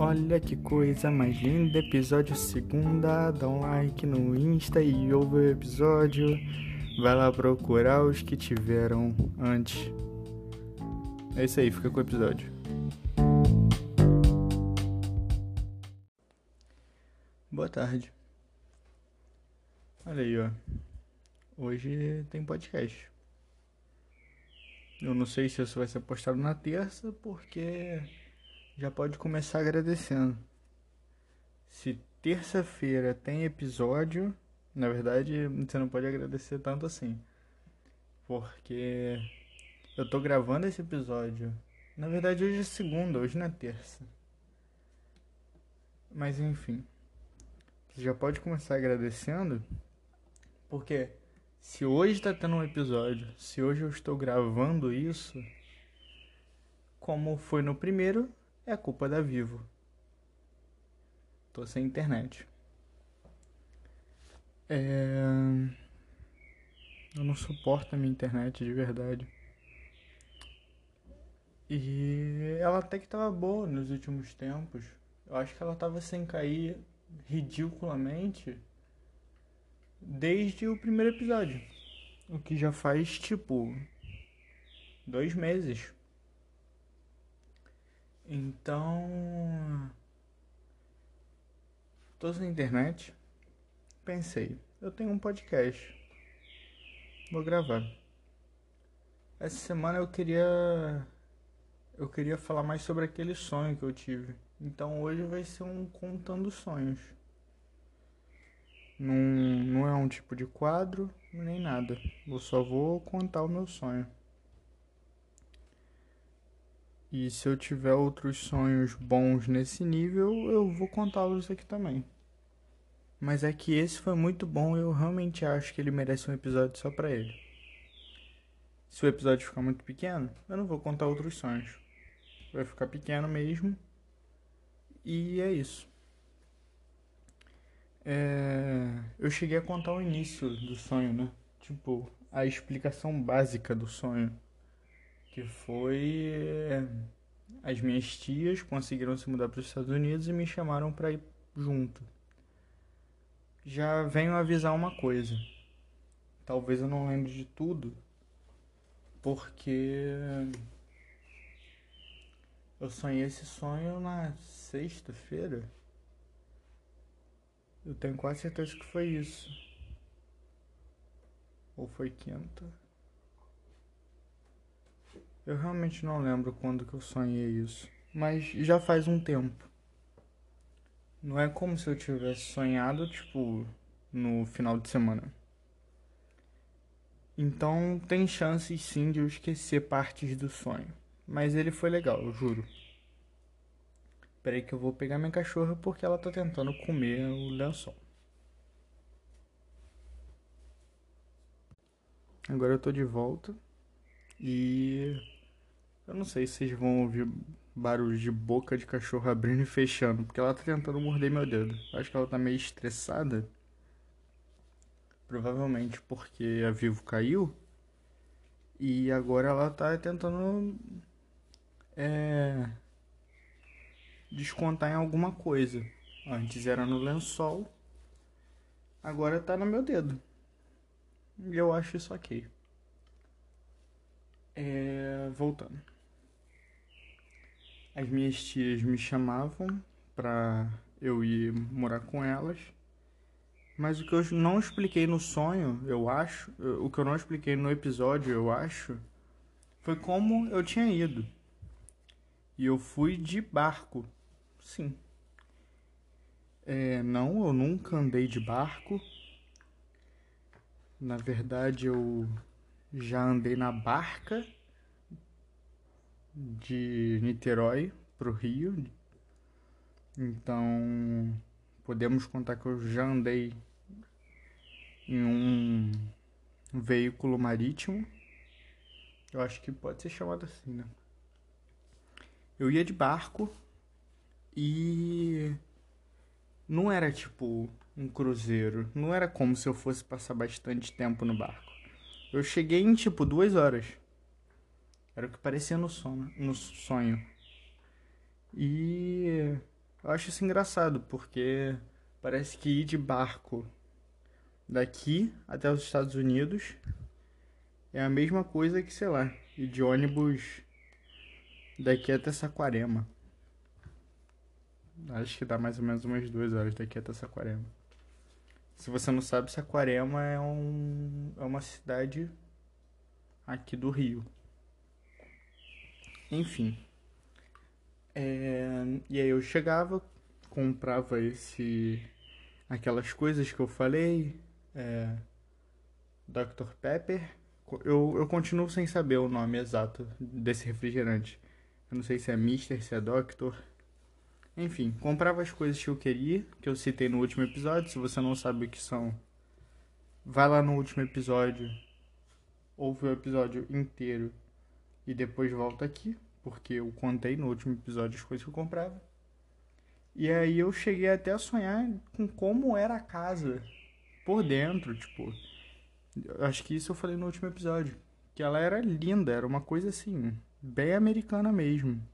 Olha que coisa mais linda, episódio segunda, dá um like no Insta e ouve o episódio. Vai lá procurar os que tiveram antes. É isso aí, fica com o episódio. Boa tarde. Olha aí, ó. Hoje tem podcast. Eu não sei se isso vai ser postado na terça, porque já pode começar agradecendo. Se terça-feira tem episódio, na verdade você não pode agradecer tanto assim. Porque eu tô gravando esse episódio. Na verdade hoje é segunda, hoje não é terça. Mas enfim. Você já pode começar agradecendo. Porque se hoje está tendo um episódio, se hoje eu estou gravando isso, como foi no primeiro, é culpa da Vivo. Tô sem internet. É... Eu não suporto a minha internet de verdade. E ela até que tava boa nos últimos tempos. Eu acho que ela tava sem cair ridiculamente desde o primeiro episódio. O que já faz tipo dois meses. Então. Tô sem internet. Pensei, eu tenho um podcast. Vou gravar. Essa semana eu queria. Eu queria falar mais sobre aquele sonho que eu tive. Então hoje vai ser um contando sonhos. Não, não é um tipo de quadro, nem nada. Eu só vou contar o meu sonho. E se eu tiver outros sonhos bons nesse nível, eu vou contá-los aqui também. Mas é que esse foi muito bom e eu realmente acho que ele merece um episódio só pra ele. Se o episódio ficar muito pequeno, eu não vou contar outros sonhos. Vai ficar pequeno mesmo. E é isso. É, eu cheguei a contar o início do sonho, né? Tipo, a explicação básica do sonho. Que foi. É, as minhas tias conseguiram se mudar para os Estados Unidos e me chamaram para ir junto. Já venho avisar uma coisa. Talvez eu não lembre de tudo, porque eu sonhei esse sonho na sexta-feira. Eu tenho quase certeza que foi isso. Ou foi quinta. Eu realmente não lembro quando que eu sonhei isso. Mas já faz um tempo. Não é como se eu tivesse sonhado, tipo, no final de semana. Então tem chances sim de eu esquecer partes do sonho. Mas ele foi legal, eu juro. Peraí que eu vou pegar minha cachorra porque ela tá tentando comer o lençol. Agora eu tô de volta e eu não sei se vocês vão ouvir barulho de boca de cachorro abrindo e fechando, porque ela tá tentando morder meu dedo. Acho que ela tá meio estressada. Provavelmente porque a Vivo caiu. E agora ela tá tentando é, descontar em alguma coisa. Antes era no lençol, agora tá no meu dedo. E eu acho isso ok. É, voltando. As minhas tias me chamavam pra eu ir morar com elas. Mas o que eu não expliquei no sonho, eu acho, o que eu não expliquei no episódio, eu acho, foi como eu tinha ido. E eu fui de barco Sim. É, não, eu nunca andei de barco. Na verdade, eu já andei na barca de Niterói para o Rio. Então, podemos contar que eu já andei em um veículo marítimo. Eu acho que pode ser chamado assim, né? Eu ia de barco e não era tipo um cruzeiro. Não era como se eu fosse passar bastante tempo no barco. Eu cheguei em tipo duas horas. Era o que parecia no, sono, no sonho. E Eu acho isso engraçado, porque parece que ir de barco daqui até os Estados Unidos é a mesma coisa que, sei lá, ir de ônibus daqui até Saquarema. Acho que dá mais ou menos umas duas horas daqui até Saquarema. Se você não sabe, Saquarema é, um, é uma cidade aqui do Rio. Enfim. É, e aí eu chegava, comprava esse aquelas coisas que eu falei, é, Dr. Pepper. Eu, eu continuo sem saber o nome exato desse refrigerante. Eu não sei se é Mister, se é Doctor. Enfim, comprava as coisas que eu queria, que eu citei no último episódio. Se você não sabe o que são, vai lá no último episódio, ouve o episódio inteiro e depois volta aqui, porque eu contei no último episódio as coisas que eu comprava. E aí eu cheguei até a sonhar com como era a casa por dentro, tipo. Acho que isso eu falei no último episódio. Que ela era linda, era uma coisa assim, bem americana mesmo.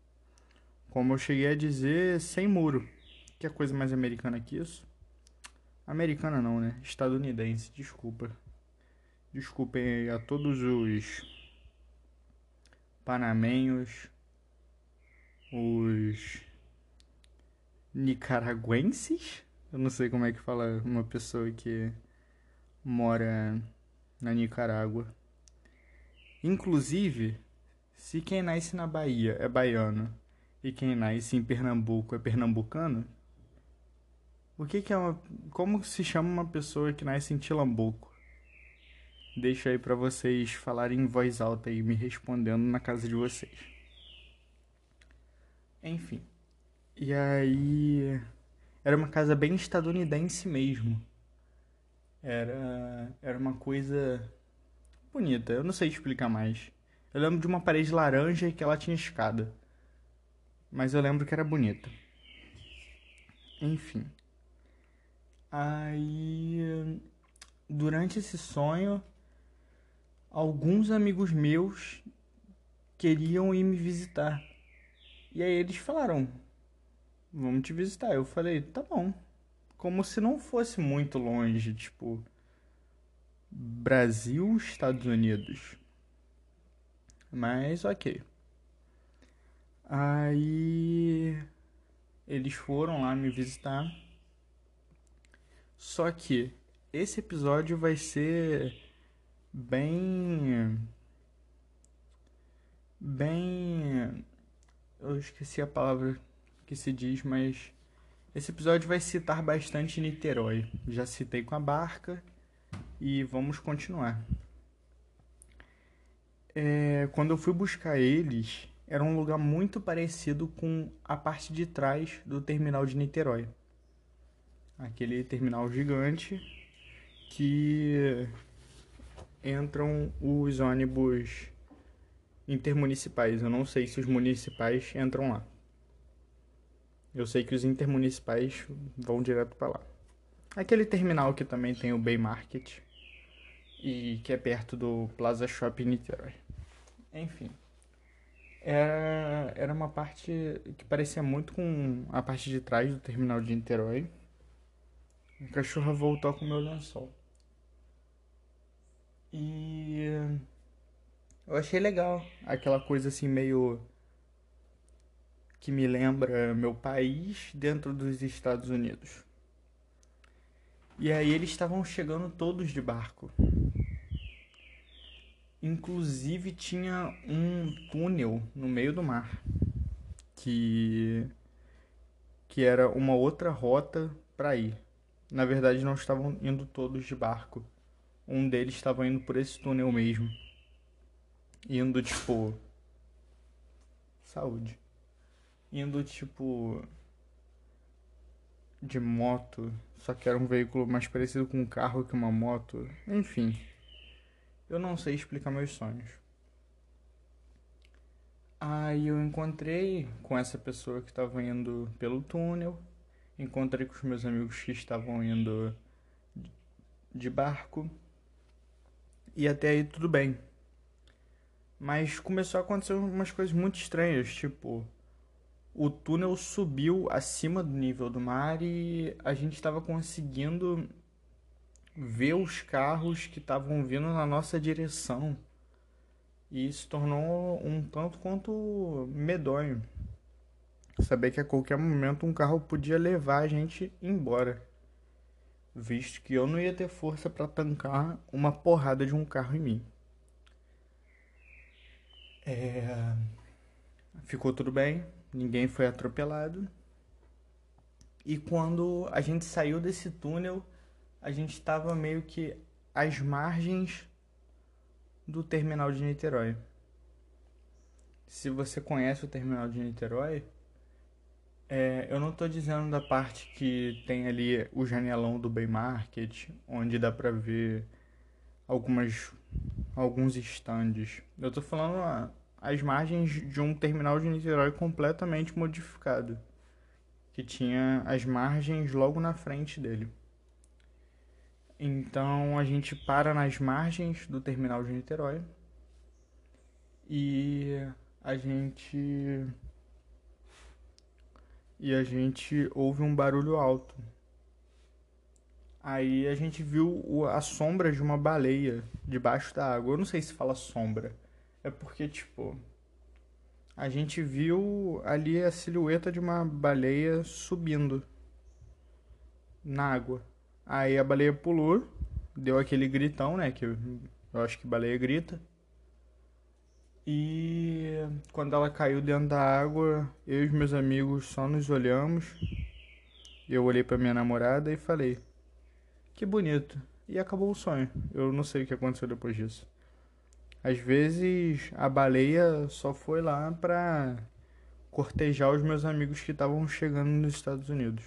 Como eu cheguei a dizer, sem muro. Que é coisa mais americana que isso? Americana não, né? Estadunidense, desculpa. Desculpem a todos os panamenhos, os nicaragüenses. Eu não sei como é que fala uma pessoa que mora na Nicarágua. Inclusive, se quem nasce na Bahia é baiano e quem nasce em Pernambuco é pernambucano? O que, que é uma. Como se chama uma pessoa que nasce em Tilambuco? Deixo aí para vocês falarem em voz alta e me respondendo na casa de vocês. Enfim. E aí. Era uma casa bem estadunidense mesmo. Era. Era uma coisa. bonita. Eu não sei explicar mais. Eu lembro de uma parede laranja que ela tinha escada mas eu lembro que era bonita. Enfim. Aí, durante esse sonho, alguns amigos meus queriam ir me visitar. E aí eles falaram: Vamos te visitar. Eu falei: Tá bom. Como se não fosse muito longe, tipo. Brasil, Estados Unidos. Mas ok. Aí eles foram lá me visitar. Só que esse episódio vai ser bem bem eu esqueci a palavra que se diz, mas esse episódio vai citar bastante Niterói. Já citei com a barca e vamos continuar. É, quando eu fui buscar eles, era um lugar muito parecido com a parte de trás do terminal de Niterói. Aquele terminal gigante que entram os ônibus intermunicipais. Eu não sei se os municipais entram lá. Eu sei que os intermunicipais vão direto para lá. Aquele terminal que também tem o Bay Market e que é perto do Plaza Shopping Niterói. Enfim era, era uma parte que parecia muito com a parte de trás do terminal de Niterói. A cachorra voltou com o meu lençol. E eu achei legal aquela coisa assim meio que me lembra meu país dentro dos Estados Unidos. E aí eles estavam chegando todos de barco. Inclusive tinha um túnel no meio do mar que que era uma outra rota para ir. Na verdade não estavam indo todos de barco. Um deles estava indo por esse túnel mesmo. Indo tipo saúde. Indo tipo de moto, só que era um veículo mais parecido com um carro que uma moto. Enfim, eu não sei explicar meus sonhos. Aí eu encontrei com essa pessoa que estava indo pelo túnel, encontrei com os meus amigos que estavam indo de barco, e até aí tudo bem. Mas começou a acontecer umas coisas muito estranhas, tipo, o túnel subiu acima do nível do mar e a gente estava conseguindo ver os carros que estavam vindo na nossa direção. E se tornou um tanto quanto medonho. Saber que a qualquer momento um carro podia levar a gente embora. Visto que eu não ia ter força para tancar uma porrada de um carro em mim. É... Ficou tudo bem, ninguém foi atropelado. E quando a gente saiu desse túnel, a gente estava meio que às margens do terminal de Niterói. Se você conhece o terminal de Niterói, é, eu não estou dizendo da parte que tem ali o janelão do Bay Market, onde dá para ver algumas alguns estandes. Eu estou falando as margens de um terminal de Niterói completamente modificado, que tinha as margens logo na frente dele. Então a gente para nas margens do terminal de Niterói e a gente e a gente ouve um barulho alto. Aí a gente viu a sombra de uma baleia debaixo da água. Eu não sei se fala sombra. É porque, tipo, a gente viu ali a silhueta de uma baleia subindo na água. Aí a baleia pulou, deu aquele gritão, né? Que eu, acho que baleia grita. E quando ela caiu dentro da água, eu e os meus amigos só nos olhamos. Eu olhei para minha namorada e falei: "Que bonito". E acabou o sonho. Eu não sei o que aconteceu depois disso. Às vezes a baleia só foi lá para cortejar os meus amigos que estavam chegando nos Estados Unidos.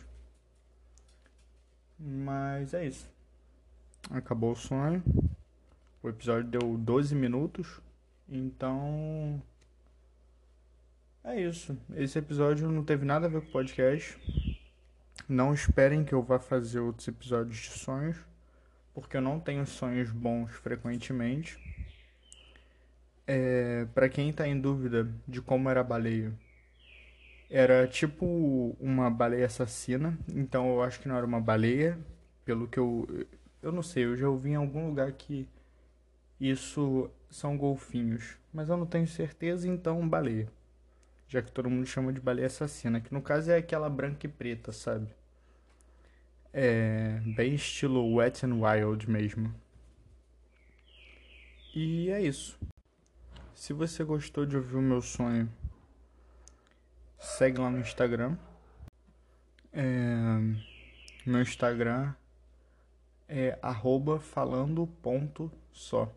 Mas é isso. Acabou o sonho. O episódio deu 12 minutos. Então. É isso. Esse episódio não teve nada a ver com o podcast. Não esperem que eu vá fazer outros episódios de sonhos. Porque eu não tenho sonhos bons frequentemente. É, para quem tá em dúvida de como era a baleia, era tipo uma baleia assassina. Então eu acho que não era uma baleia. Pelo que eu. Eu não sei, eu já ouvi em algum lugar que isso são golfinhos, mas eu não tenho certeza, então baleia. Já que todo mundo chama de baleia assassina, que no caso é aquela branca e preta, sabe? É bem estilo Wet n Wild mesmo. E é isso. Se você gostou de ouvir o meu sonho, segue lá no Instagram. É, meu Instagram é arroba falando ponto só.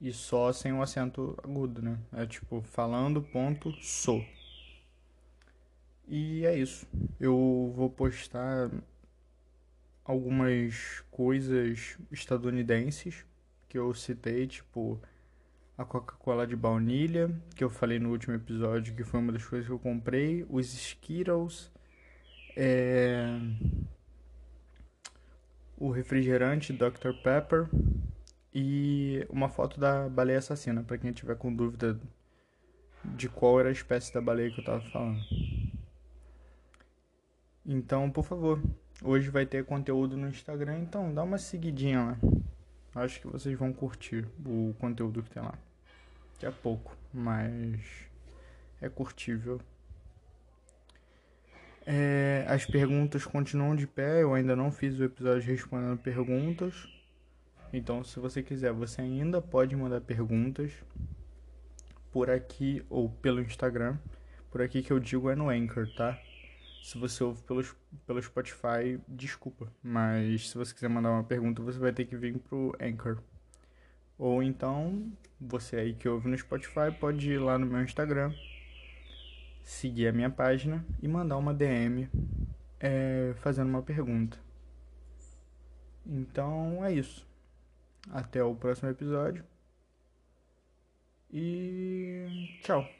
E só sem um acento agudo, né? É tipo falando ponto sou. E é isso. Eu vou postar algumas coisas estadunidenses que eu citei, tipo a Coca-Cola de baunilha, que eu falei no último episódio, que foi uma das coisas que eu comprei, os Skittles, é... o refrigerante Dr. Pepper e uma foto da baleia assassina, para quem tiver com dúvida de qual era a espécie da baleia que eu tava falando. Então, por favor, hoje vai ter conteúdo no Instagram, então dá uma seguidinha lá. Acho que vocês vão curtir o conteúdo que tem lá. Que é pouco, mas é curtível. É, as perguntas continuam de pé, eu ainda não fiz o episódio respondendo perguntas. Então, se você quiser, você ainda pode mandar perguntas por aqui ou pelo Instagram. Por aqui que eu digo é no Anchor, tá? Se você ouve pelo, pelo Spotify, desculpa. Mas se você quiser mandar uma pergunta, você vai ter que vir pro Anchor. Ou então, você aí que ouve no Spotify, pode ir lá no meu Instagram, seguir a minha página e mandar uma DM é, fazendo uma pergunta. Então é isso. Até o próximo episódio. E tchau.